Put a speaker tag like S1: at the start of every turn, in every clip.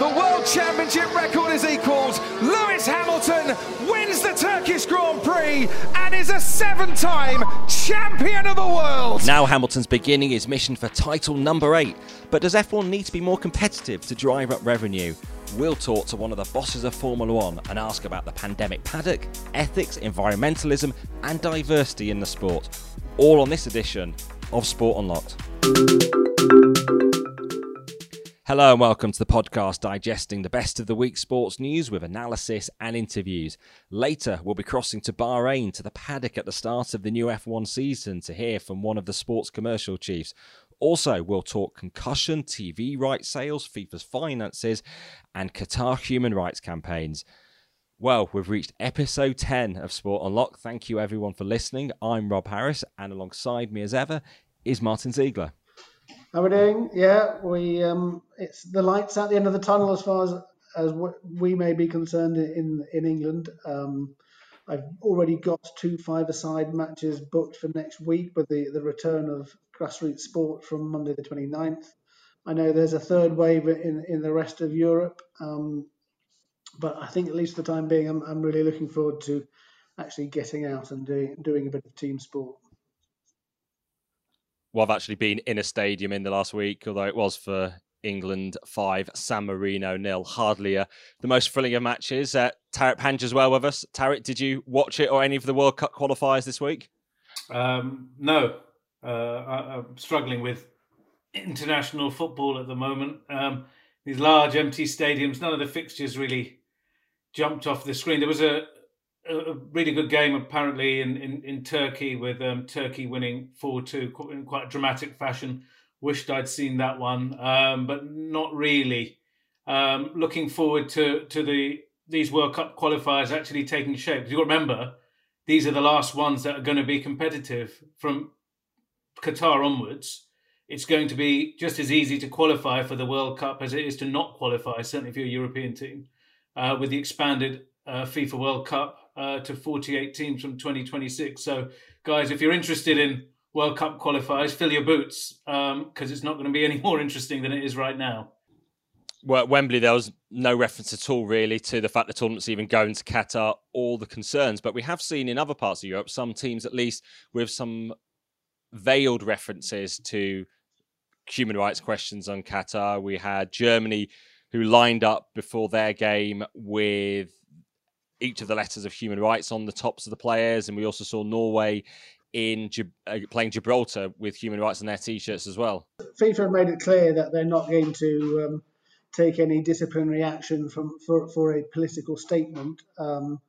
S1: The World Championship record is equalled. Lewis Hamilton wins the Turkish Grand Prix and is a seven time champion of the world.
S2: Now Hamilton's beginning his mission for title number eight. But does F1 need to be more competitive to drive up revenue? We'll talk to one of the bosses of Formula One and ask about the pandemic paddock, ethics, environmentalism, and diversity in the sport. All on this edition of Sport Unlocked. Hello and welcome to the podcast digesting the best of the week's sports news with analysis and interviews. Later, we'll be crossing to Bahrain to the paddock at the start of the new F1 season to hear from one of the sports commercial chiefs. Also, we'll talk concussion, TV rights sales, FIFA's finances, and Qatar human rights campaigns. Well, we've reached episode 10 of Sport Unlocked. Thank you everyone for listening. I'm Rob Harris, and alongside me as ever is Martin Ziegler.
S3: How we doing? Yeah, we um, it's the lights at the end of the tunnel as far as as we may be concerned in in England. Um, I've already got two five-a-side matches booked for next week with the, the return of grassroots sport from Monday the 29th. I know there's a third wave in, in the rest of Europe, um, but I think at least for the time being, I'm, I'm really looking forward to actually getting out and doing, doing a bit of team sport.
S2: Well, I've actually been in a stadium in the last week, although it was for England five, San Marino nil. Hardly uh, the most thrilling of matches. Uh, Tariq Panja as well with us. Tariq, did you watch it or any of the World Cup qualifiers this week?
S4: Um, no, uh, I, am struggling with international football at the moment. Um, these large empty stadiums, none of the fixtures really jumped off the screen. There was a, a really good game apparently in, in, in Turkey with um, Turkey winning 4 2 in quite a dramatic fashion. Wished I'd seen that one, um, but not really. Um, looking forward to to the these World Cup qualifiers actually taking shape. You got to remember, these are the last ones that are going to be competitive from Qatar onwards. It's going to be just as easy to qualify for the World Cup as it is to not qualify, certainly for a European team, uh, with the expanded uh, FIFA World Cup uh, to 48 teams from 2026. So, guys, if you're interested in World Cup qualifiers, fill your boots because um, it's not going to be any more interesting than it is right now.
S2: Well, at Wembley, there was no reference at all, really, to the fact the tournament's even going to Qatar, all the concerns. But we have seen in other parts of Europe some teams, at least, with some veiled references to human rights questions on Qatar. We had Germany, who lined up before their game with each of the letters of human rights on the tops of the players, and we also saw Norway in uh, playing Gibraltar with human rights on their t-shirts as well.
S3: FIFA made it clear that they're not going to um, take any disciplinary action from for, for a political statement, um,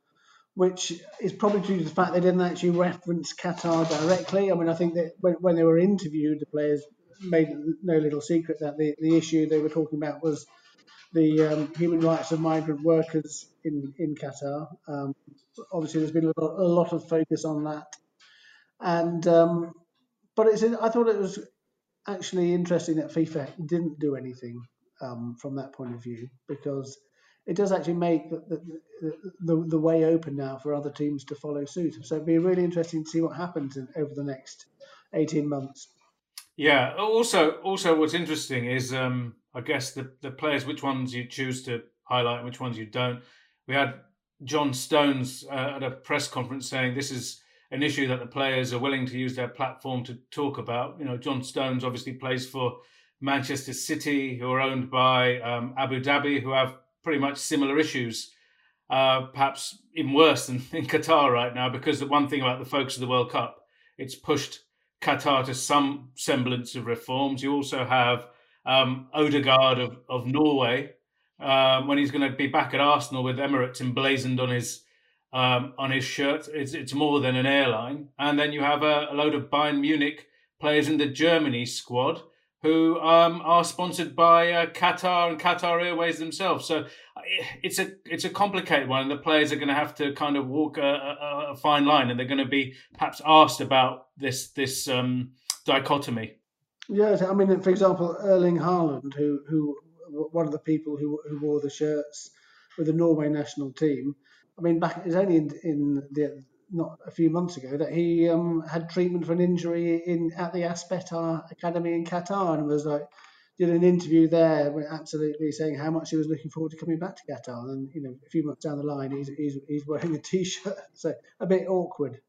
S3: which is probably due to the fact they didn't actually reference Qatar directly. I mean, I think that when, when they were interviewed, the players made no little secret that the, the issue they were talking about was the um, human rights of migrant workers in in Qatar. Um, obviously, there's been a lot, a lot, of focus on that, and um, but it's I thought it was actually interesting that FIFA didn't do anything um, from that point of view because it does actually make the, the, the, the, way open now for other teams to follow suit. So it'd be really interesting to see what happens in, over the next 18 months.
S4: Yeah. Also, also, what's interesting is, um, I guess the the players, which ones you choose to highlight which ones you don't. We had John Stones uh, at a press conference saying this is an issue that the players are willing to use their platform to talk about. You know, John Stones obviously plays for Manchester City, who are owned by um, Abu Dhabi, who have pretty much similar issues. Uh, perhaps even worse than in Qatar right now, because the one thing about the focus of the World Cup, it's pushed Qatar to some semblance of reforms. You also have um, Odegaard of, of Norway um, when he's going to be back at Arsenal with Emirates emblazoned on his um, on his shirt. It's, it's more than an airline. And then you have a, a load of Bayern Munich players in the Germany squad who um, are sponsored by uh, Qatar and Qatar Airways themselves. So it's a it's a complicated one, and the players are going to have to kind of walk a, a, a fine line, and they're going to be perhaps asked about this this um, dichotomy.
S3: Yes, I mean, for example, Erling Haaland, who who one of the people who who wore the shirts with the Norway national team. I mean, back it's only in, in the not a few months ago that he um, had treatment for an injury in at the Aspetar Academy in Qatar and was like did an interview there, absolutely saying how much he was looking forward to coming back to Qatar. And you know, a few months down the line, he's he's, he's wearing a t-shirt, so a bit awkward.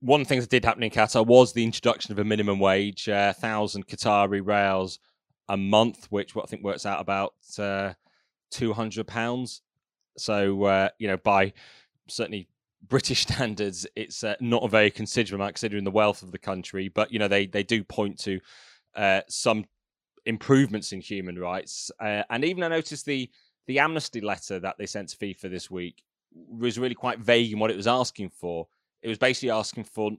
S2: One of the things that did happen in Qatar was the introduction of a minimum wage, uh, thousand Qatari riyals a month, which what I think works out about uh, two hundred pounds. So uh, you know, by certainly British standards, it's uh, not a very considerable amount considering the wealth of the country. But you know, they they do point to uh, some improvements in human rights, uh, and even I noticed the the amnesty letter that they sent to FIFA this week was really quite vague in what it was asking for. It was basically asking for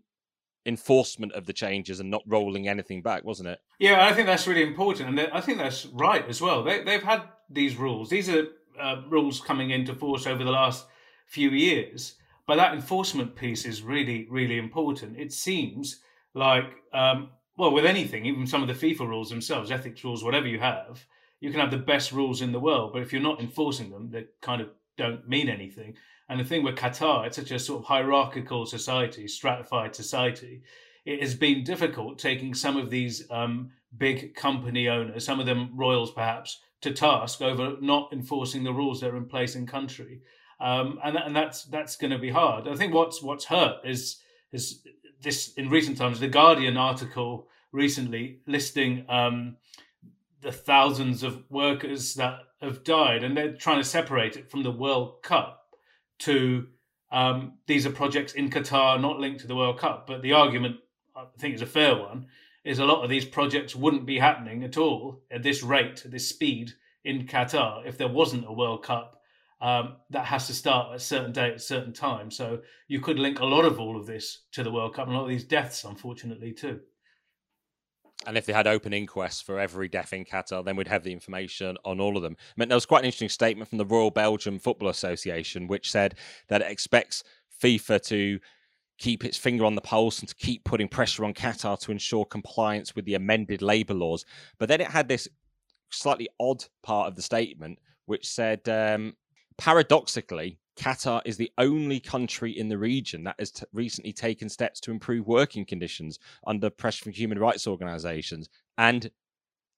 S2: enforcement of the changes and not rolling anything back, wasn't it?
S4: Yeah, I think that's really important, and I think that's right as well. They, they've had these rules; these are uh, rules coming into force over the last few years. But that enforcement piece is really, really important. It seems like, um, well, with anything, even some of the FIFA rules themselves, ethics rules, whatever you have, you can have the best rules in the world, but if you're not enforcing them, they kind of don't mean anything. And the thing with Qatar, it's such a sort of hierarchical society, stratified society. It has been difficult taking some of these um, big company owners, some of them royals perhaps, to task over not enforcing the rules that are in place in country, um, and and that's that's going to be hard. I think what's what's hurt is is this in recent times the Guardian article recently listing um, the thousands of workers that have died, and they're trying to separate it from the World Cup to um, these are projects in Qatar not linked to the World Cup. But the argument, I think, is a fair one is a lot of these projects wouldn't be happening at all at this rate, at this speed in Qatar if there wasn't a World Cup um, that has to start at a certain date at a certain time. So you could link a lot of all of this to the World Cup and a lot of these deaths, unfortunately, too.
S2: And if they had open inquests for every death in Qatar, then we'd have the information on all of them. I mean, there was quite an interesting statement from the Royal Belgium Football Association, which said that it expects FIFA to keep its finger on the pulse and to keep putting pressure on Qatar to ensure compliance with the amended labour laws. But then it had this slightly odd part of the statement, which said, um, paradoxically, Qatar is the only country in the region that has t- recently taken steps to improve working conditions under pressure from human rights organizations. And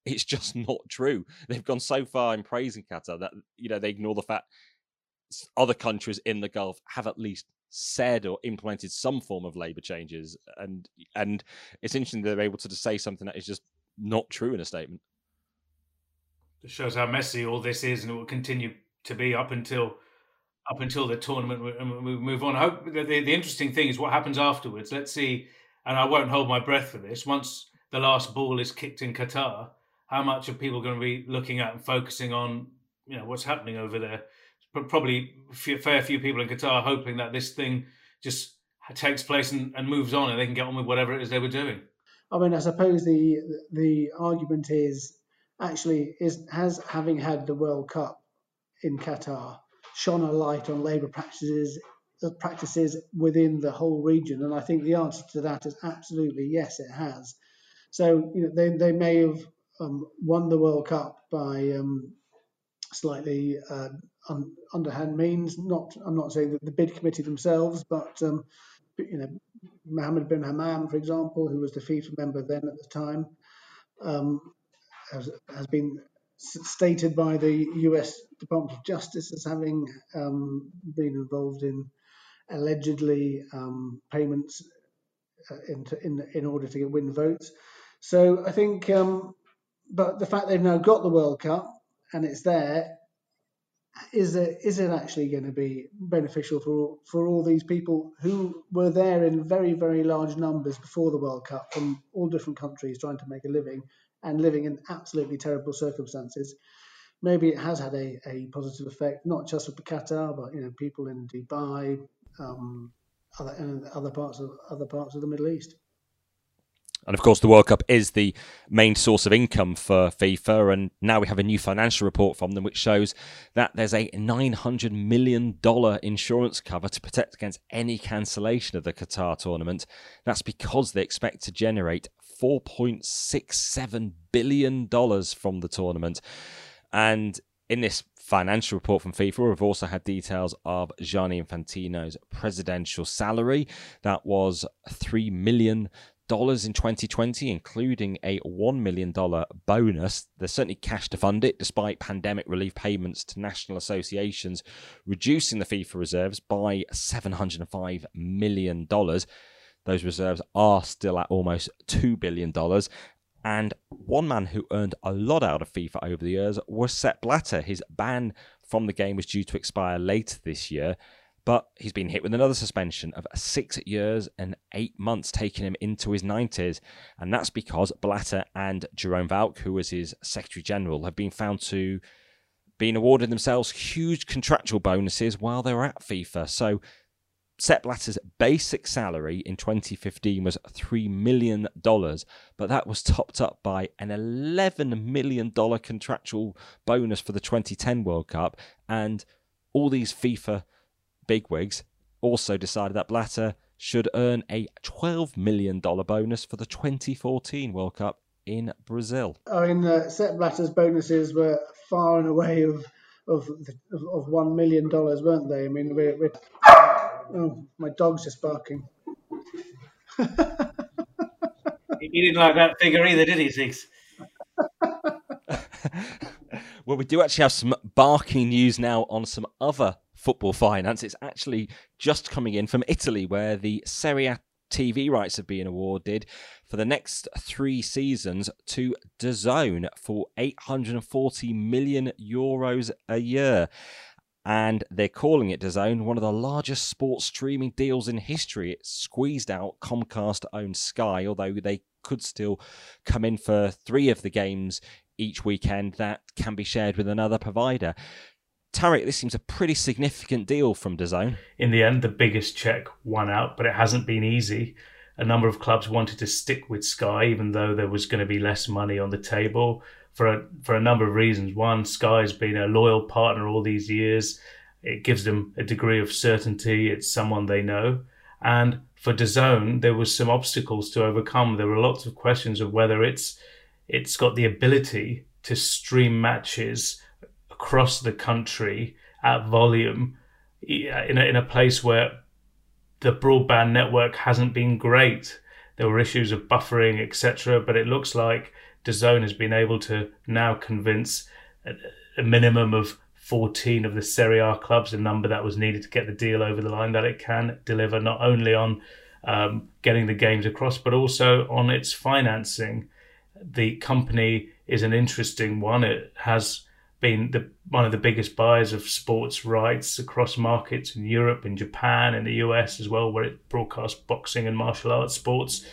S2: it's just not true. They've gone so far in praising Qatar that you know they ignore the fact other countries in the Gulf have at least said or implemented some form of labor changes and and it's interesting they're able to just say something that is just not true in a statement
S4: it shows how messy all this is and it will continue to be up until up until the tournament and we move on. I hope the, the, the interesting thing is what happens afterwards. Let's see and i won't hold my breath for this. Once the last ball is kicked in qatar how much are people going to be looking at and focusing on you know what's happening over there? Probably a fair few people in Qatar hoping that this thing just takes place and, and moves on and they can get on with whatever it is they were doing.
S3: I mean, I suppose the the argument is actually is has having had the World Cup in Qatar shone a light on labour practices practices within the whole region, and I think the answer to that is absolutely yes, it has. So you know they they may have um, won the World Cup by um, slightly uh, un, underhand means. Not, I'm not saying that the bid committee themselves, but um, you know, Mohammed bin Hammam, for example, who was the FIFA member then at the time, um, has, has been stated by the U.S. Department of Justice as having um, been involved in allegedly um, payments uh, in, in in order to win votes. So I think, um, but the fact they've now got the World Cup and it's there is it is it actually going to be beneficial for for all these people who were there in very very large numbers before the World Cup from all different countries trying to make a living and living in absolutely terrible circumstances? Maybe it has had a, a positive effect, not just for Qatar, but you know people in Dubai, um, other and other parts of other parts of the Middle East.
S2: And of course, the World Cup is the main source of income for FIFA. And now we have a new financial report from them, which shows that there's a $900 million insurance cover to protect against any cancellation of the Qatar tournament. That's because they expect to generate $4.67 billion from the tournament. And in this financial report from FIFA, we've also had details of Gianni Infantino's presidential salary. That was $3 million in 2020, including a $1 million bonus. There's certainly cash to fund it, despite pandemic relief payments to national associations reducing the FIFA reserves by $705 million. Those reserves are still at almost $2 billion. And one man who earned a lot out of FIFA over the years was Sepp Blatter. His ban from the game was due to expire later this year, but he's been hit with another suspension of six years and eight months, taking him into his 90s. And that's because Blatter and Jerome Valcke, who was his Secretary General, have been found to been awarded themselves huge contractual bonuses while they were at FIFA. So Sepp Blatter's basic salary in 2015 was $3 million, but that was topped up by an $11 million contractual bonus for the 2010 World Cup. And all these FIFA bigwigs also decided that Blatter should earn a $12 million bonus for the 2014 World Cup in Brazil.
S3: I mean, uh, Sepp Blatter's bonuses were far and away of of of, one million dollars, weren't they? I mean, we're, we're Oh, my dog's just barking.
S4: he didn't like that figure either, did he, Six?
S2: well, we do actually have some barking news now on some other football finance. It's actually just coming in from Italy, where the Serie A TV rights have been awarded for the next three seasons to DAZN for 840 million euros a year and they're calling it DAZN one of the largest sports streaming deals in history. It squeezed out Comcast owned Sky, although they could still come in for three of the games each weekend that can be shared with another provider. Tariq, this seems a pretty significant deal from DAZN.
S4: In the end, the biggest check won out, but it hasn't been easy. A number of clubs wanted to stick with Sky, even though there was going to be less money on the table for a, for a number of reasons. One, Sky's been a loyal partner all these years. It gives them a degree of certainty. It's someone they know. And for DAZN, there was some obstacles to overcome. There were lots of questions of whether it's it's got the ability to stream matches across the country at volume in a, in a place where the broadband network hasn't been great. There were issues of buffering, etc. But it looks like DAZN has been able to now convince a, minimum of 14 of the Serie A clubs, a number that was needed to get the deal over the line, that it can deliver not only on um, getting the games across, but also on its financing. The company is an interesting one. It has been the, one of the biggest buyers of sports rights across markets in Europe, in Japan, in the US as well, where it broadcasts boxing and martial arts sports.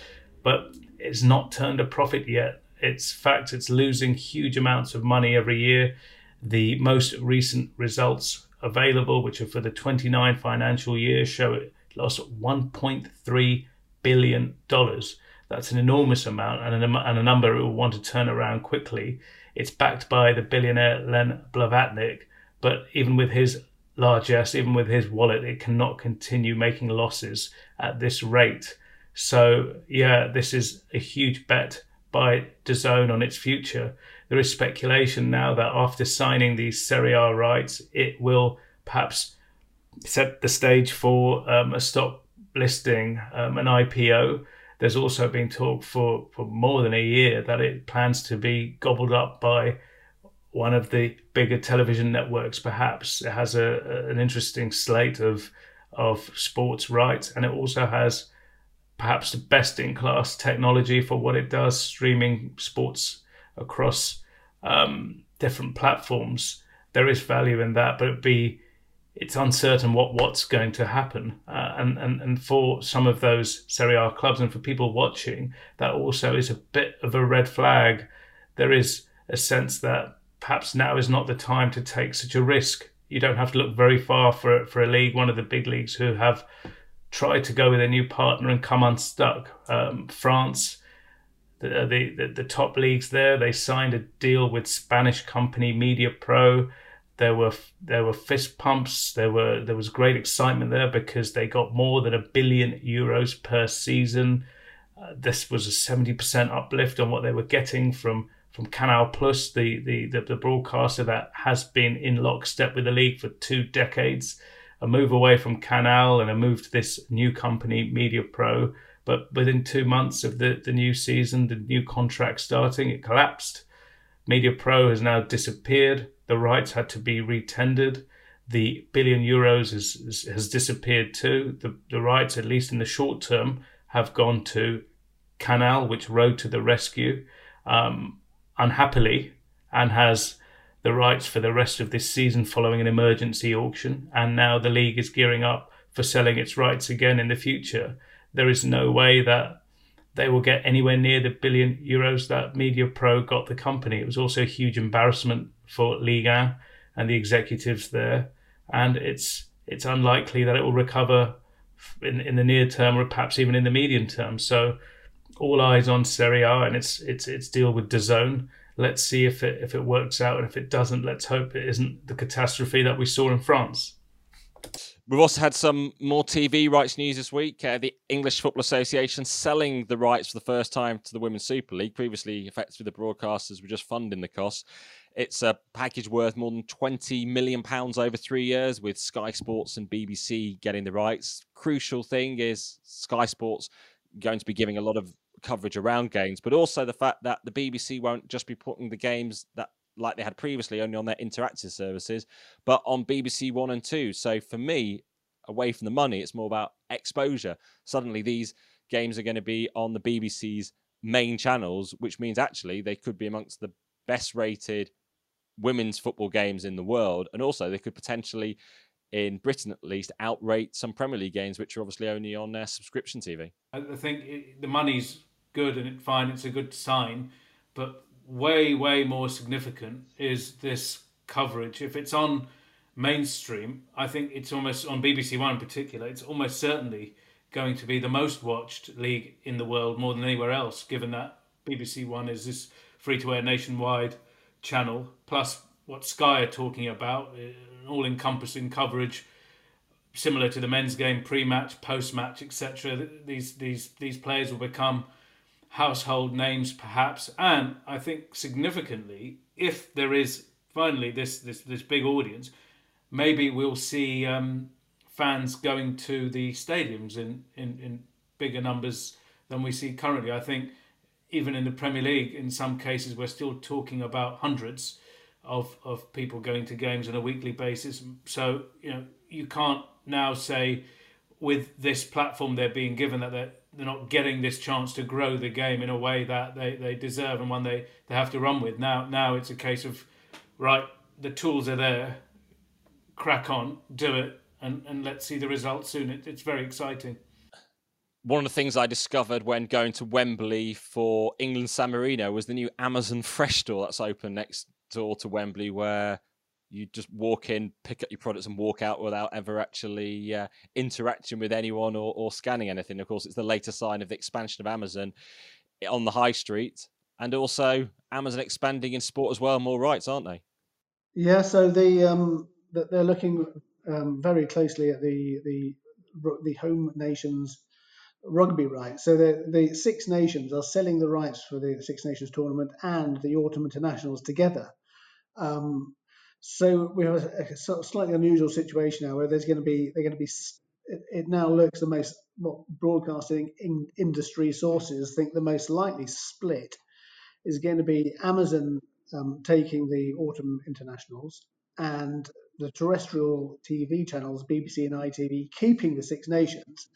S4: But it's not turned a profit yet. It's fact it's losing huge amounts of money every year. The most recent results available, which are for the 29 financial year, show it lost 1.3 billion dollars. That's an enormous amount and a, and a number it will want to turn around quickly. It's backed by the billionaire Len Blavatnik, but even with his largesse, even with his wallet, it cannot continue making losses at this rate. So yeah, this is a huge bet by DAZN on its future. There is speculation now that after signing these Serie A rights, it will perhaps set the stage for um, a stock listing, um, an IPO. There's also been talk for, for more than a year that it plans to be gobbled up by one of the bigger television networks. Perhaps it has a, an interesting slate of of sports rights, and it also has perhaps the best in class technology for what it does, streaming sports across um, different platforms. There is value in that, but it be it's uncertain what what's going to happen, uh, and and and for some of those Serie A clubs and for people watching, that also is a bit of a red flag. There is a sense that perhaps now is not the time to take such a risk. You don't have to look very far for for a league, one of the big leagues who have tried to go with a new partner and come unstuck. Um, France, the, the, the the top leagues there, they signed a deal with Spanish company Media Pro. There were there were fist pumps. There were there was great excitement there because they got more than a billion euros per season. Uh, this was a seventy percent uplift on what they were getting from from Canal Plus, the, the the the broadcaster that has been in lockstep with the league for two decades a move away from Canal and a move to this new company, Media Pro. But within two months of the, the new season, the new contract starting, it collapsed. Media Pro has now disappeared. The rights had to be retendered. The billion euros has, has disappeared too. The, the rights, at least in the short term, have gone to Canal, which rode to the rescue um, unhappily and has the rights for the rest of this season following an emergency auction. And now the league is gearing up for selling its rights again in the future there is no way that they will get anywhere near the billion euros that Media Pro got the company. It was also a huge embarrassment for Liga and the executives there, and it's it's unlikely that it will recover in in the near term or perhaps even in the medium term. So all eyes on Serie A and its its its deal with DAZN. Let's see if it if it works out, and if it doesn't, let's hope it isn't the catastrophe that we saw in France.
S2: We've also had some more TV rights news this week. Uh, the English Football Association selling the rights for the first time to the Women's Super League. Previously, effectively, the broadcasters were just funding the costs. It's a package worth more than £20 million over three years, with Sky Sports and BBC getting the rights. Crucial thing is Sky Sports going to be giving a lot of coverage around games, but also the fact that the BBC won't just be putting the games that like they had previously, only on their interactive services, but on BBC One and Two. So for me, away from the money, it's more about exposure. Suddenly, these games are going to be on the BBC's main channels, which means actually they could be amongst the best rated women's football games in the world. And also, they could potentially, in Britain at least, outrate some Premier League games, which are obviously only on their subscription TV.
S4: I think the money's good and fine, it's a good sign. But way, way more significant is this coverage. If it's on mainstream, I think it's almost on BBC One in particular. It's almost certainly going to be the most watched league in the world, more than anywhere else. Given that BBC One is this free-to-air nationwide channel, plus what Sky are talking about, uh, all-encompassing coverage, similar to the men's game, pre-match, post-match, etc. These these these players will become household names perhaps and i think significantly if there is finally this this, this big audience maybe we'll see um, fans going to the stadiums in, in, in bigger numbers than we see currently. I think even in the premier league in some cases we're still talking about hundreds of, of people going to games on a weekly basis. So you know you can't now say with this platform they're being given that they're they're not getting this chance to grow the game in a way that they, they deserve and one they, they have to run with. Now now it's a case of right, the tools are there, crack on, do it, and, and let's see the results soon. It, it's very exciting.
S2: One of the things I discovered when going to Wembley for England San Marino was the new Amazon Fresh store that's open next door to Wembley, where you just walk in, pick up your products, and walk out without ever actually uh, interacting with anyone or, or scanning anything. Of course, it's the latest sign of the expansion of Amazon on the high street, and also Amazon expanding in sport as well. More rights, aren't they?
S3: Yeah. So the um, they're looking um, very closely at the the the home nations rugby rights. So the the Six Nations are selling the rights for the Six Nations tournament and the autumn internationals together. Um, so we have a, sort of slightly unusual situation now where there's going to be they're going to be it, it now looks the most what broadcasting in, industry sources think the most likely split is going to be Amazon um, taking the autumn internationals and the terrestrial TV channels BBC and ITV keeping the Six Nations,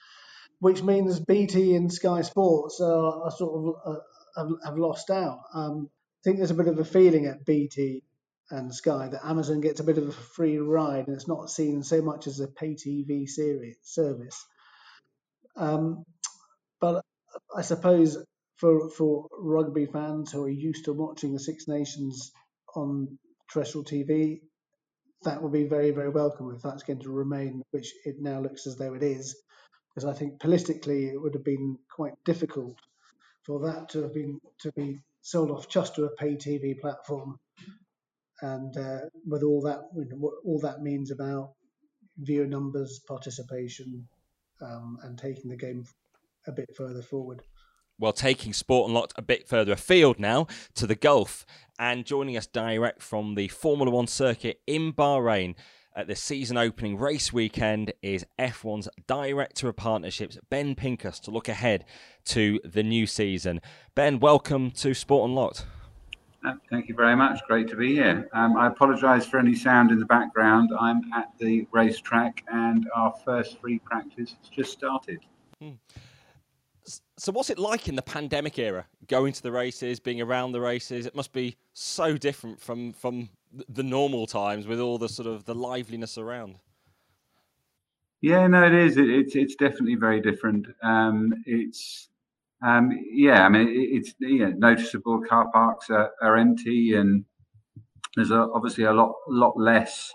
S3: which means BT and Sky Sports are, are sort of uh, have, have, lost out. Um, I think there's a bit of a feeling at BT and Sky that Amazon gets a bit of a free ride and it's not seen so much as a pay TV series service. Um, but I suppose for for rugby fans who are used to watching the Six Nations on terrestrial TV, that will be very very welcome if that's going to remain, which it now looks as though it is, because I think politically it would have been quite difficult for that to have been to be sold off just to a pay TV platform and uh, with all that all that means about viewer numbers, participation, um, and taking the game a bit further forward.
S2: Well, taking Sport Unlocked a bit further afield now to the Gulf, and joining us direct from the Formula One circuit in Bahrain, at the season opening race weekend is F1's Director of Partnerships, Ben Pincus, to look ahead to the new season. Ben, welcome to Sport Unlocked.
S5: Uh, thank you very much. Great to be here. Um, I apologise for any sound in the background. I'm at the racetrack and our first free practice has just started. Hmm.
S2: So, what's it like in the pandemic era? Going to the races, being around the races, it must be so different from from the normal times with all the sort of the liveliness around.
S5: Yeah, no, it is. It, it's it's definitely very different. Um, it's um, yeah, I mean, it's yeah, noticeable. Car parks are, are empty, and there's a, obviously a lot lot less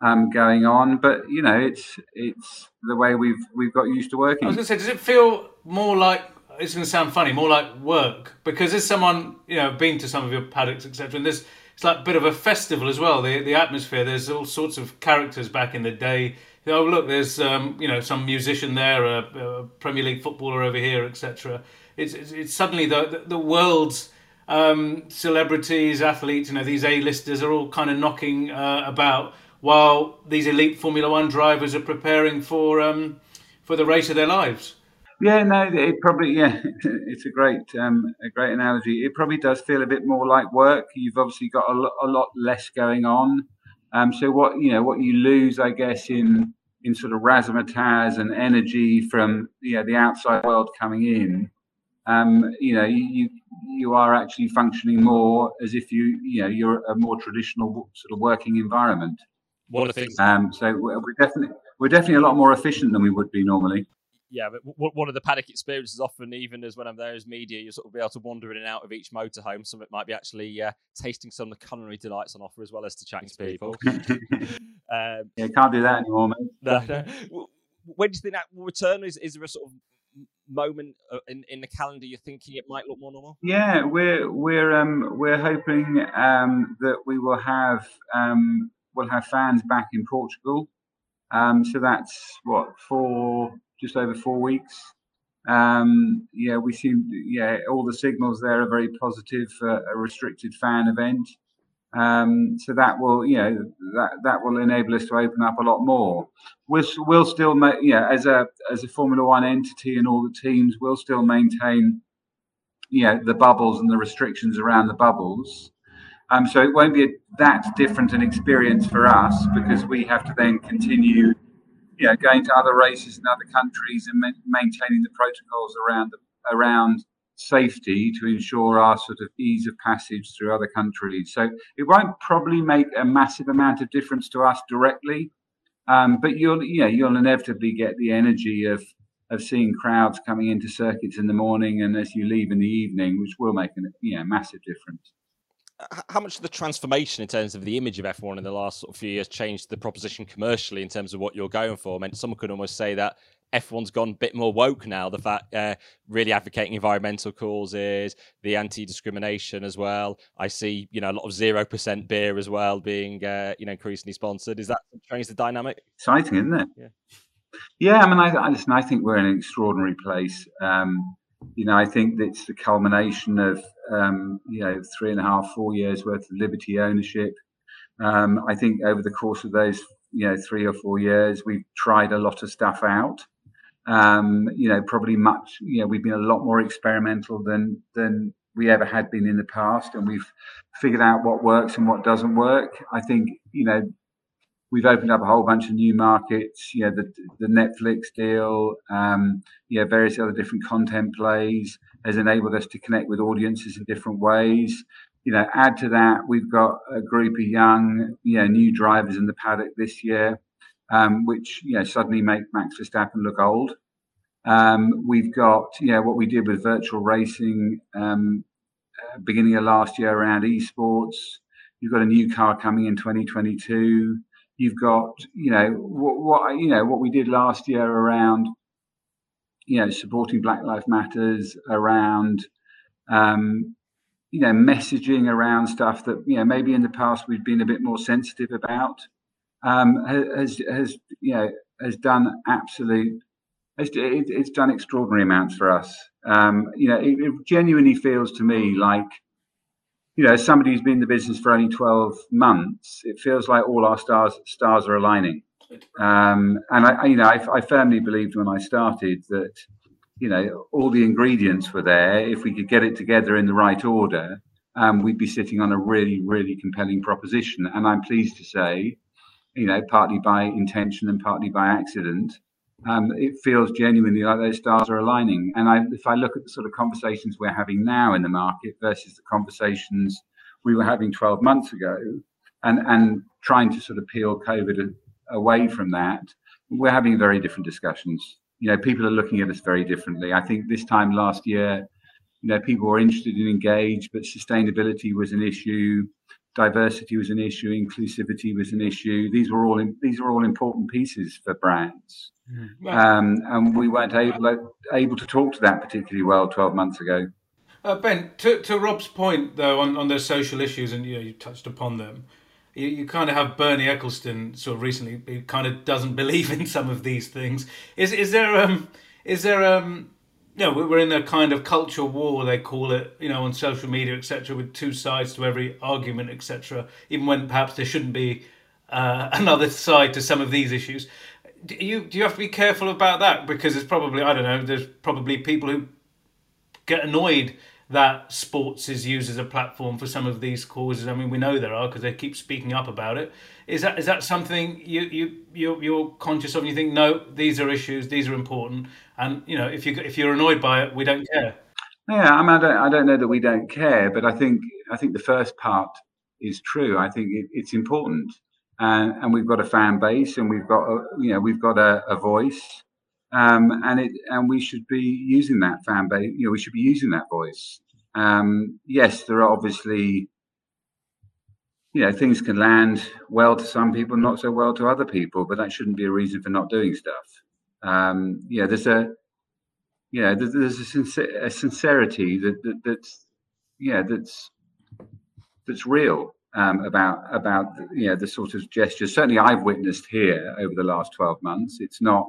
S5: um, going on. But you know, it's it's the way we've we've got used to working.
S4: I was going to say, does it feel more like it's going to sound funny, more like work? Because as someone you know been to some of your paddocks, etc., and there's it's like a bit of a festival as well. The the atmosphere. There's all sorts of characters back in the day. Oh look, there's um, you know some musician there, a, a Premier League footballer over here, etc. It's, it's, it's suddenly the the, the world's um, celebrities, athletes, you know, these A-listers are all kind of knocking uh, about while these elite Formula One drivers are preparing for um, for the race of their lives.
S5: Yeah, no, it probably yeah, it's a great um, a great analogy. It probably does feel a bit more like work. You've obviously got a lot, a lot less going on. Um, so what you know, what you lose, I guess, in in sort of razzmatazz and energy from you know, the outside world coming in, um, you know, you you are actually functioning more as if you you know you're a more traditional sort of working environment.
S2: One of the things.
S5: Um, so we're definitely we're definitely a lot more efficient than we would be normally.
S2: Yeah, but one of the paddock experiences often, even as when I'm there as media, you sort of be able to wander in and out of each motorhome. Some of it might be actually uh, tasting some of the culinary delights on offer as well as to chatting to people.
S5: um, yeah, can't do that anymore, mate. No,
S2: no. When do you think that will return? Is, is there a sort of moment uh, in, in the calendar you're thinking it might look more normal?
S5: Yeah, we're we're um, we're hoping um, that we will have um, we'll have fans back in Portugal. Um, so that's what for just over four weeks. Um, yeah, we seem yeah all the signals there are very positive for a restricted fan event. Um, so that will you know that that will enable us to open up a lot more. We'll, we'll still make yeah as a as a Formula One entity and all the teams we'll still maintain you know the bubbles and the restrictions around the bubbles. Um, so it won't be a, that different an experience for us because we have to then continue, you know, going to other races in other countries and ma- maintaining the protocols around the, around safety to ensure our sort of ease of passage through other countries. So it won't probably make a massive amount of difference to us directly, um, but you'll yeah you'll inevitably get the energy of of seeing crowds coming into circuits in the morning and as you leave in the evening, which will make a yeah massive difference
S2: how much of the transformation in terms of the image of F1 in the last sort of few years changed the proposition commercially in terms of what you're going for? I mean, someone could almost say that F1's gone a bit more woke now. The fact uh, really advocating environmental causes, the anti-discrimination as well. I see, you know, a lot of zero percent beer as well being, uh, you know, increasingly sponsored. Is that change the dynamic?
S5: Exciting, isn't it? Yeah. Yeah, I mean, I, I listen. I think we're in an extraordinary place. Um, you know, I think it's the culmination of um, you know three and a half, four years worth of Liberty ownership. Um, I think over the course of those you know three or four years, we've tried a lot of stuff out. Um, you know, probably much. You know, we've been a lot more experimental than than we ever had been in the past, and we've figured out what works and what doesn't work. I think you know we've opened up a whole bunch of new markets. You know, the the Netflix deal, um, you know, various other different content plays has enabled us to connect with audiences in different ways. You know, add to that, we've got a group of young, you know, new drivers in the paddock this year, um, which you know suddenly make Max Verstappen look old. Um, we've got, know, what we did with virtual racing um, uh, beginning of last year around esports. You've got a new car coming in 2022. You've got, you know, what, what you know what we did last year around, you know, supporting Black Lives Matters, around, um, you know, messaging around stuff that you know maybe in the past we've been a bit more sensitive about. Um, has has you know has done absolute. It's, it's done extraordinary amounts for us. Um, you know, it, it genuinely feels to me like you know, somebody who's been in the business for only 12 months, it feels like all our stars stars are aligning. Um, and I, you know, I, I, firmly believed when I started that, you know, all the ingredients were there. If we could get it together in the right order, um, we'd be sitting on a really, really compelling proposition. And I'm pleased to say, you know, partly by intention and partly by accident, um, it feels genuinely like those stars are aligning. And I, if I look at the sort of conversations we're having now in the market versus the conversations we were having 12 months ago, and, and trying to sort of peel COVID away from that, we're having very different discussions. You know, people are looking at us very differently. I think this time last year, you know, people were interested and engaged, but sustainability was an issue, diversity was an issue, inclusivity was an issue. These were all in, these are all important pieces for brands, mm. um, and we weren't able able to talk to that particularly well twelve months ago.
S4: Uh, ben, to, to Rob's point though on, on those social issues, and you know, you touched upon them you, you kind of have Bernie Ecclestone sort of recently he kind of doesn't believe in some of these things. Is is there um is there um you know, we're in a kind of cultural war, they call it, you know, on social media, etc., with two sides to every argument, etc. Even when perhaps there shouldn't be uh, another side to some of these issues. Do you do you have to be careful about that because it's probably I don't know. There's probably people who get annoyed that sports is used as a platform for some of these causes. I mean, we know there are because they keep speaking up about it. Is that is that something you you you're, you're conscious of? and You think no, these are issues, these are important, and you know if you if you're annoyed by it, we don't care.
S5: Yeah, I mean, I don't I don't know that we don't care, but I think I think the first part is true. I think it, it's important, and and we've got a fan base, and we've got a, you know we've got a, a voice um, and it and we should be using that fan base. You know, we should be using that voice. Um, yes, there are obviously, you know, things can land well to some people, not so well to other people, but that shouldn't be a reason for not doing stuff. Um, yeah, there's a, yeah, there's, there's a, sincer- a, sincerity that, that that's, yeah, that's that's real um, about about you know the sort of gestures. Certainly, I've witnessed here over the last twelve months. It's not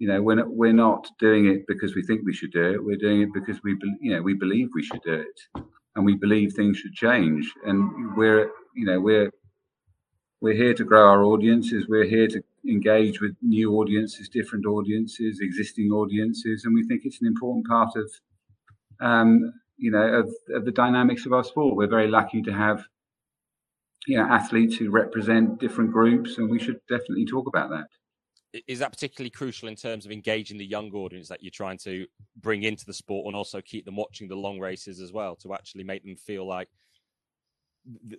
S5: you know we're not, we're not doing it because we think we should do it. We're doing it because we you know we believe we should do it. And we believe things should change. And we're you know we're we're here to grow our audiences. We're here to engage with new audiences different audiences existing audiences. And we think it's an important part of um, you know of, of the dynamics of our sport. We're very lucky to have you know athletes who represent different groups. And we should definitely talk about that
S2: is that particularly crucial in terms of engaging the young audience that you're trying to bring into the sport and also keep them watching the long races as well to actually make them feel like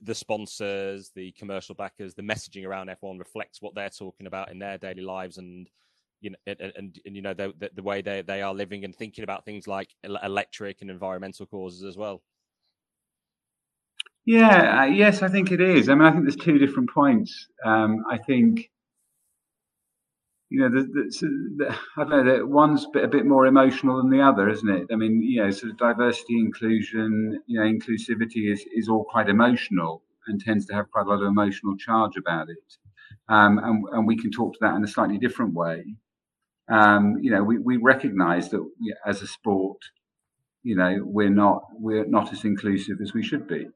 S2: the sponsors, the commercial backers, the messaging around F1 reflects what they're talking about in their daily lives and you know and, and, and you know the, the, the way they, they are living and thinking about things like electric and environmental causes as well.
S5: Yeah, uh, yes, I think it is. I mean, I think there's two different points. Um, I think you know, the, the, the, I don't know, that one's a bit more emotional than the other, isn't it? I mean, you know, sort of diversity, inclusion, you know, inclusivity is, is all quite emotional and tends to have quite a lot of emotional charge about it. Um, and, and we can talk to that in a slightly different way. Um, you know, we, we recognize that as a sport, you know, we're not, we're not as inclusive as we should be.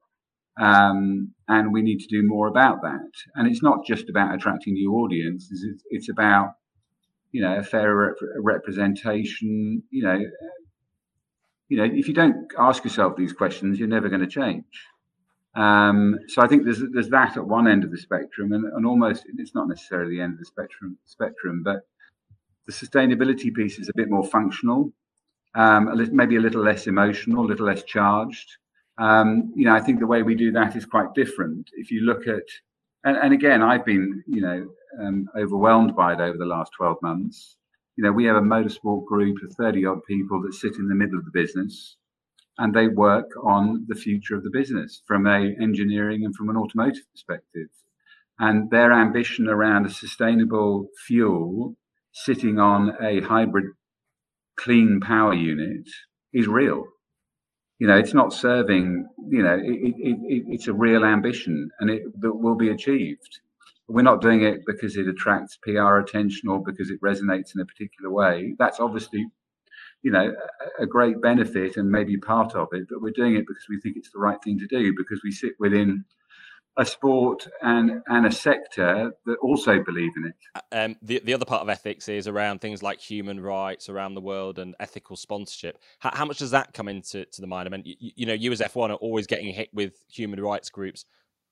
S5: Um, and we need to do more about that. And it's not just about attracting new audiences; it's, it's about you know, a fair rep- representation. You know, you know, if you don't ask yourself these questions, you're never going to change. Um, so I think there's there's that at one end of the spectrum, and, and almost it's not necessarily the end of the spectrum spectrum, but the sustainability piece is a bit more functional, um, a maybe a little less emotional, a little less charged. Um, you know, I think the way we do that is quite different. If you look at, and, and again, I've been, you know, um, overwhelmed by it over the last 12 months. You know, we have a motorsport group of 30 odd people that sit in the middle of the business and they work on the future of the business from a engineering and from an automotive perspective. And their ambition around a sustainable fuel sitting on a hybrid clean power unit is real. You know, it's not serving, you know, it, it, it, it's a real ambition and it that will be achieved. We're not doing it because it attracts PR attention or because it resonates in a particular way. That's obviously, you know, a, a great benefit and maybe part of it, but we're doing it because we think it's the right thing to do because we sit within a sport and and a sector that also believe in it.
S2: Uh, um, the the other part of ethics is around things like human rights around the world and ethical sponsorship. How, how much does that come into to the mind? I mean, you, you know, you as F1 are always getting hit with human rights groups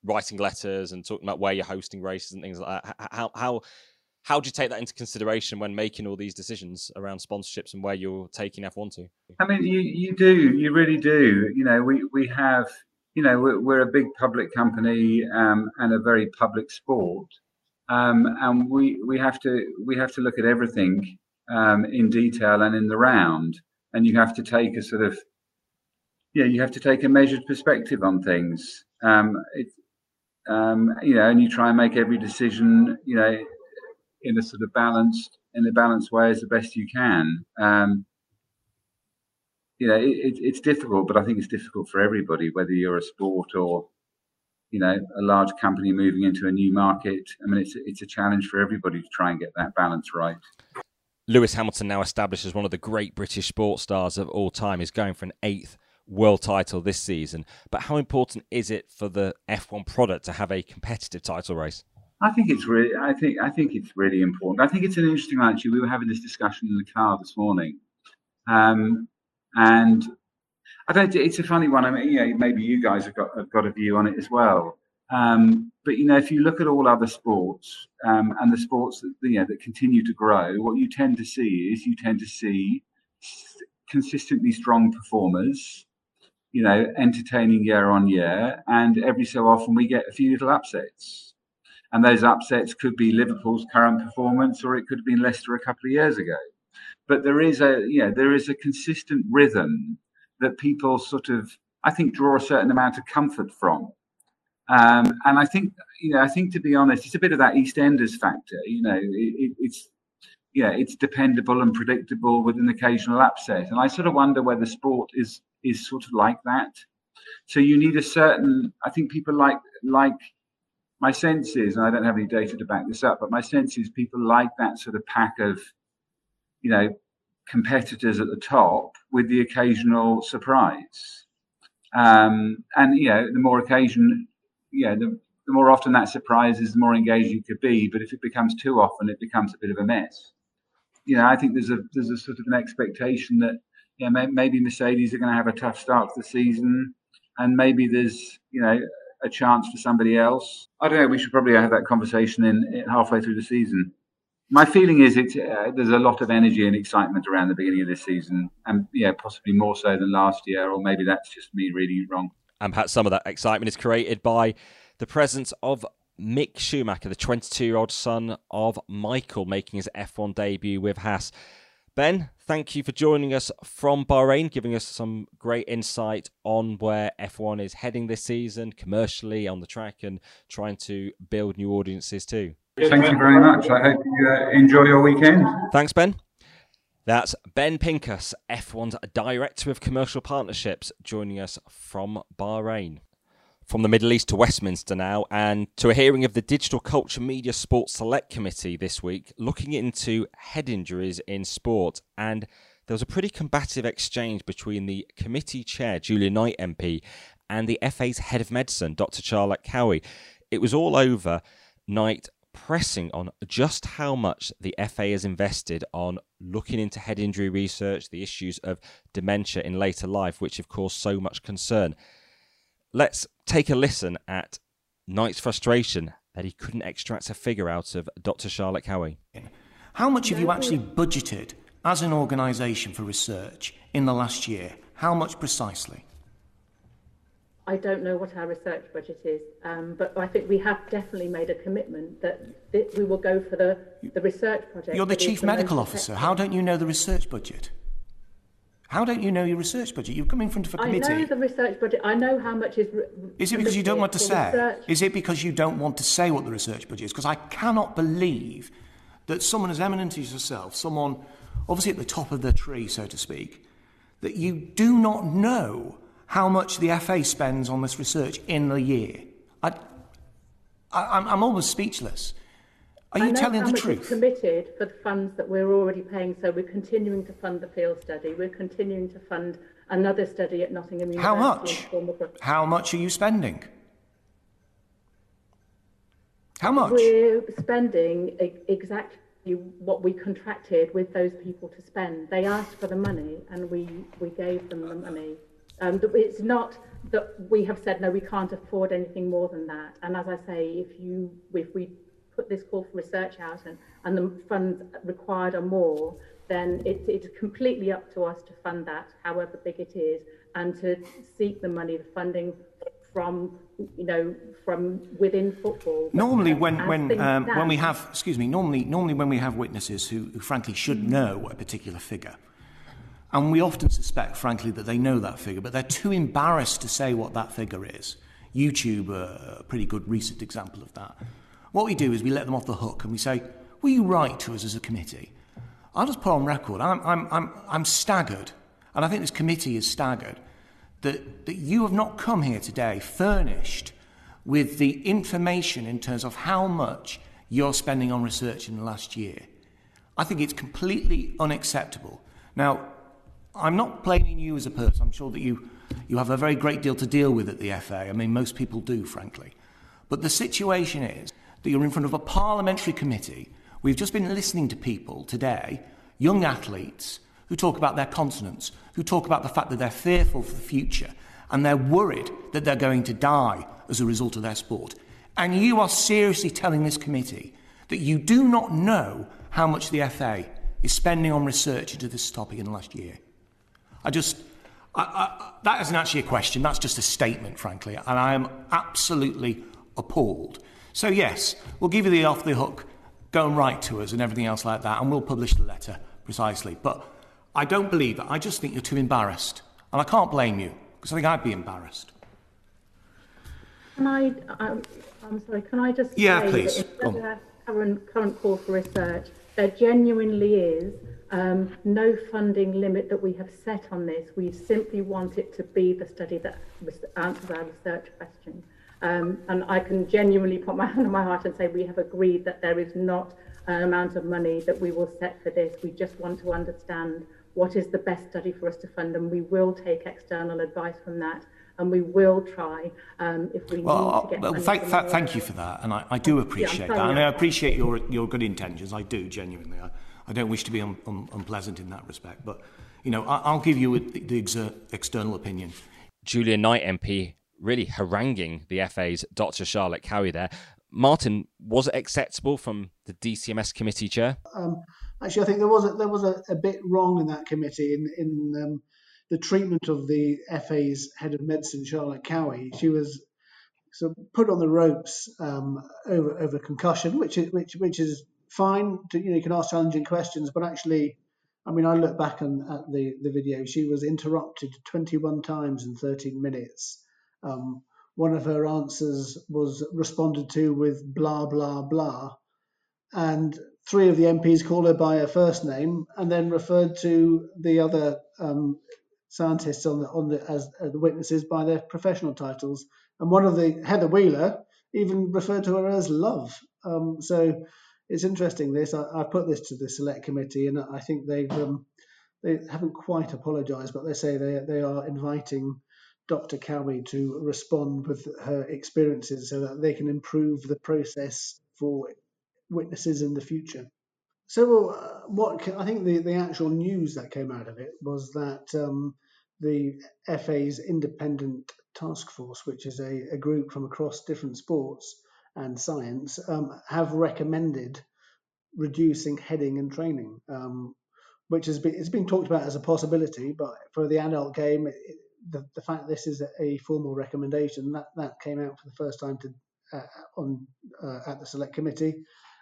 S2: writing letters and talking about where you're hosting races and things like that. How how how do you take that into consideration when making all these decisions around sponsorships and where you're taking F1 to?
S5: I mean, you, you do, you really do. You know, we, we have, you know, we're, we're a big public company um, and a very public sport. Um, and we, we have to we have to look at everything um, in detail and in the round. And you have to take a sort of, yeah, you have to take a measured perspective on things. Um, it, um, you know, and you try and make every decision, you know, in a sort of balanced in a balanced way as the best you can. Um, you know, it, it's difficult, but I think it's difficult for everybody, whether you're a sport or you know a large company moving into a new market. I mean, it's it's a challenge for everybody to try and get that balance right.
S2: Lewis Hamilton, now established as one of the great British sports stars of all time, is going for an eighth world title this season. But how important is it for the F1 product to have a competitive title race?
S5: I think it's really, I think, I think it's really important. I think it's an interesting. Actually, we were having this discussion in the car this morning, um, and I don't. It's a funny one. I mean, yeah, maybe you guys have got have got a view on it as well. Um, but you know, if you look at all other sports um, and the sports that you know that continue to grow, what you tend to see is you tend to see consistently strong performers. You know, entertaining year on year, and every so often we get a few little upsets and those upsets could be Liverpool's current performance, or it could have been Leicester a couple of years ago. But there is a, you know, there is a consistent rhythm that people sort of, I think, draw a certain amount of comfort from. Um, and I think, you know, I think to be honest, it's a bit of that EastEnders factor. You know, it, it, it's, yeah, it's dependable and predictable with an occasional upset. And I sort of wonder whether sport is is sort of like that. So you need a certain. I think people like like my sense is, and I don't have any data to back this up, but my sense is people like that sort of pack of, you know, competitors at the top with the occasional surprise. Um, and you know, the more occasion, you know, the, the more often that surprise is, the more engaged you could be. But if it becomes too often, it becomes a bit of a mess. You know, I think there's a there's a sort of an expectation that you know, maybe Mercedes are going to have a tough start to the season, and maybe there's you know a chance for somebody else. I don't know. We should probably have that conversation in, in halfway through the season. My feeling is it uh, there's a lot of energy and excitement around the beginning of this season, and yeah, possibly more so than last year, or maybe that's just me reading it wrong.
S2: And perhaps some of that excitement is created by the presence of Mick Schumacher, the 22 year old son of Michael, making his F1 debut with Haas. Ben, thank you for joining us from Bahrain, giving us some great insight on where F1 is heading this season, commercially, on the track, and trying to build new audiences too.
S5: Thank you very much. I hope you uh, enjoy your weekend.
S2: Thanks, Ben. That's Ben Pincus, F1's Director of Commercial Partnerships, joining us from Bahrain from the Middle East to Westminster now, and to a hearing of the Digital Culture Media Sports Select Committee this week, looking into head injuries in sport. And there was a pretty combative exchange between the committee chair, Julian Knight MP, and the FA's head of medicine, Dr. Charlotte Cowie. It was all over Knight pressing on just how much the FA has invested on looking into head injury research, the issues of dementia in later life, which have caused so much concern let's take a listen at Knight's frustration that he couldn't extract a figure out of Dr. Charlotte Cowie.
S6: How much have you actually budgeted as an organisation for research in the last year? How much precisely?
S7: I don't know what our research budget is, um, but I think we have definitely made a commitment that, that we will go for the, the research project.
S6: You're the chief medical officer. How don't you know the research budget? How don't you know your research budget? You've come in front of a committee.
S7: I know the research budget. I know how much is.
S6: Is it because you don't want to say? Research. Is it because you don't want to say what the research budget is? Because I cannot believe that someone as eminent as yourself, someone obviously at the top of the tree, so to speak, that you do not know how much the FA spends on this research in the year. I, I, I'm almost speechless. Are you telling the truth?
S7: committed for the funds that we're already paying, so we're continuing to fund the field study. We're continuing to fund another study at Nottingham University.
S6: How much? How much are you spending? How much?
S7: We're spending exactly what we contracted with those people to spend. They asked for the money, and we we gave them the money. Um, it's not that we have said no, we can't afford anything more than that. And as I say, if you if we put this call for research out and, and the funds required are more, then it, it's completely up to us to fund that, however big it is, and to seek the money, the funding from you know from within football.
S6: Normally, when when um, when we have excuse me, normally normally when we have witnesses who, who frankly should mm-hmm. know a particular figure, and we often suspect, frankly, that they know that figure, but they're too embarrassed to say what that figure is. YouTube, uh, a pretty good recent example of that. What we do is we let them off the hook and we say, Will you write to us as a committee? I'll just put on record, I'm, I'm, I'm, I'm staggered, and I think this committee is staggered, that, that you have not come here today furnished with the information in terms of how much you're spending on research in the last year. I think it's completely unacceptable. Now, I'm not blaming you as a person. I'm sure that you, you have a very great deal to deal with at the FA. I mean, most people do, frankly. But the situation is that you're in front of a parliamentary committee. We've just been listening to people today, young athletes, who talk about their continence, who talk about the fact that they're fearful for the future and they're worried that they're going to die as a result of their sport. And you are seriously telling this committee that you do not know how much the FA is spending on research into this topic in the last year. I just, I, I, that isn't actually a question, that's just a statement, frankly, and I am absolutely appalled so, yes, we'll give you the off the hook, go and write to us and everything else like that, and we'll publish the letter precisely. But I don't believe that. I just think you're too embarrassed. And I can't blame you, because I think I'd be embarrassed.
S7: Can I, um, I'm sorry, can I just
S6: yeah, please.
S7: that in the current, current call for research, there genuinely is um, no funding limit that we have set on this. We simply want it to be the study that answers our research question. Um, and I can genuinely put my hand on my heart and say we have agreed that there is not an amount of money that we will set for this. We just want to understand what is the best study for us to fund, and we will take external advice from that. And we will try um, if we well, need to get. Well,
S6: thank, th- thank you for that, and I, I do appreciate yeah, that, and I appreciate your your good intentions. I do genuinely. I, I don't wish to be un, un, unpleasant in that respect, but you know, I, will give you the, the exer- external opinion.
S2: Julian Knight MP really haranguing the FA's Dr. Charlotte Cowie there. Martin, was it acceptable from the DCMS committee chair?
S3: Um, actually, I think there was a, there was a, a bit wrong in that committee in in um, the treatment of the FA's head of medicine, Charlotte Cowie. She was sort of put on the ropes um, over over concussion, which is which which is fine. To, you know, you can ask challenging questions, but actually, I mean, I look back at the the video. She was interrupted 21 times in 13 minutes. Um, one of her answers was responded to with blah, blah, blah. And three of the MPs called her by her first name and then referred to the other um, scientists on the, on the, as, as the witnesses by their professional titles. And one of the, Heather Wheeler, even referred to her as Love. Um, so it's interesting. This I, I, put this to the select committee, and I think they've um, they haven't quite apologised, but they say they they are inviting Dr. Cowie to respond with her experiences so that they can improve the process for witnesses in the future. So, uh, what I think the, the actual news that came out of it was that um, the FA's independent task force, which is a, a group from across different sports and science, um, have recommended reducing heading and training, um, which has been it's been talked about as a possibility, but for the adult game, it, the, the fact this is a formal recommendation that that came out for the first time to uh, on uh, at the select committee,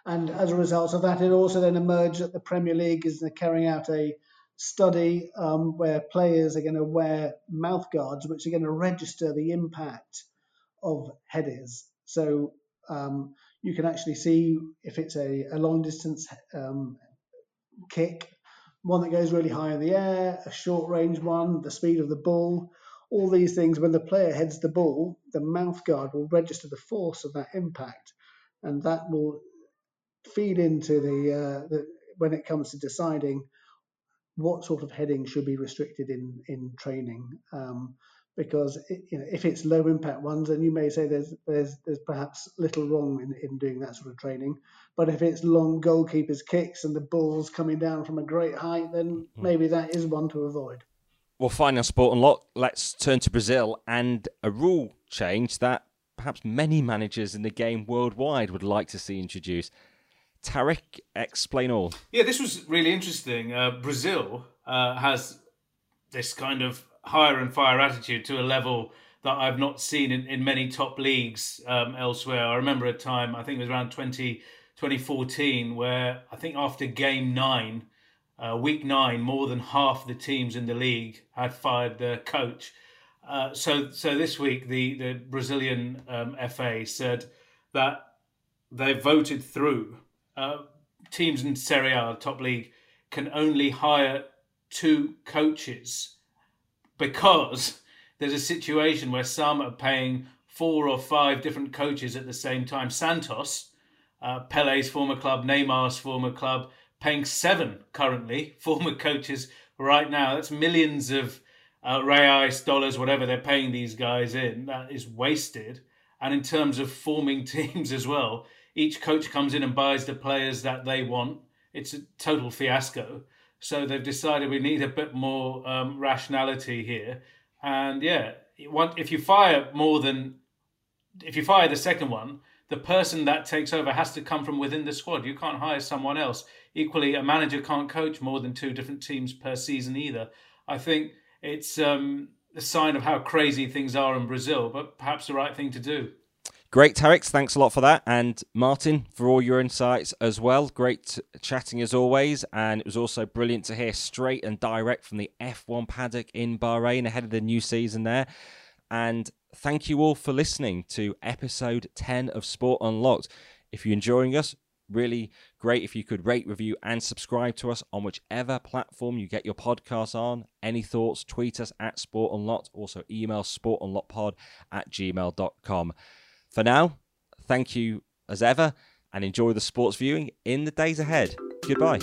S3: and as a result of that, it also then emerged that the Premier League is carrying out a study um, where players are going to wear mouth guards, which are going to register the impact of headers. So um, you can actually see if it's a, a long distance um, kick one that goes really high in the air, a short range one, the speed of the ball. All these things, when the player heads the ball, the mouth guard will register the force of that impact, and that will feed into the, uh, the when it comes to deciding what sort of heading should be restricted in in training. Um, because it, you know, if it's low impact ones, then you may say there's there's there's perhaps little wrong in, in doing that sort of training. But if it's long goalkeepers kicks and the ball's coming down from a great height, then hmm. maybe that is one to avoid.
S2: Well, finally on Sport Unlocked, let's turn to Brazil and a rule change that perhaps many managers in the game worldwide would like to see introduced. Tariq, explain all.
S4: Yeah, this was really interesting. Uh, Brazil uh, has this kind of hire and fire attitude to a level that I've not seen in, in many top leagues um, elsewhere. I remember a time, I think it was around 20, 2014, where I think after game nine, uh, week nine, more than half the teams in the league had fired their coach. Uh, so, so this week, the the Brazilian um, FA said that they voted through uh, teams in Serie A, top league, can only hire two coaches because there's a situation where some are paying four or five different coaches at the same time. Santos, uh, Pele's former club, Neymar's former club, paying seven currently former coaches right now. That's millions of uh, reais, dollars, whatever they're paying these guys in. That is wasted. And in terms of forming teams as well, each coach comes in and buys the players that they want. It's a total fiasco. So they've decided we need a bit more um, rationality here. And yeah, if you fire more than, if you fire the second one, the person that takes over has to come from within the squad. You can't hire someone else. Equally, a manager can't coach more than two different teams per season either. I think it's um, a sign of how crazy things are in Brazil, but perhaps the right thing to do.
S2: Great, Tariq. Thanks a lot for that. And Martin, for all your insights as well. Great chatting as always. And it was also brilliant to hear straight and direct from the F1 paddock in Bahrain ahead of the new season there. And thank you all for listening to episode 10 of Sport Unlocked. If you're enjoying us, really great if you could rate, review, and subscribe to us on whichever platform you get your podcasts on. Any thoughts, tweet us at Sport Unlocked. Also, email sportunlockedpod at gmail.com. For now, thank you as ever and enjoy the sports viewing in the days ahead. Goodbye.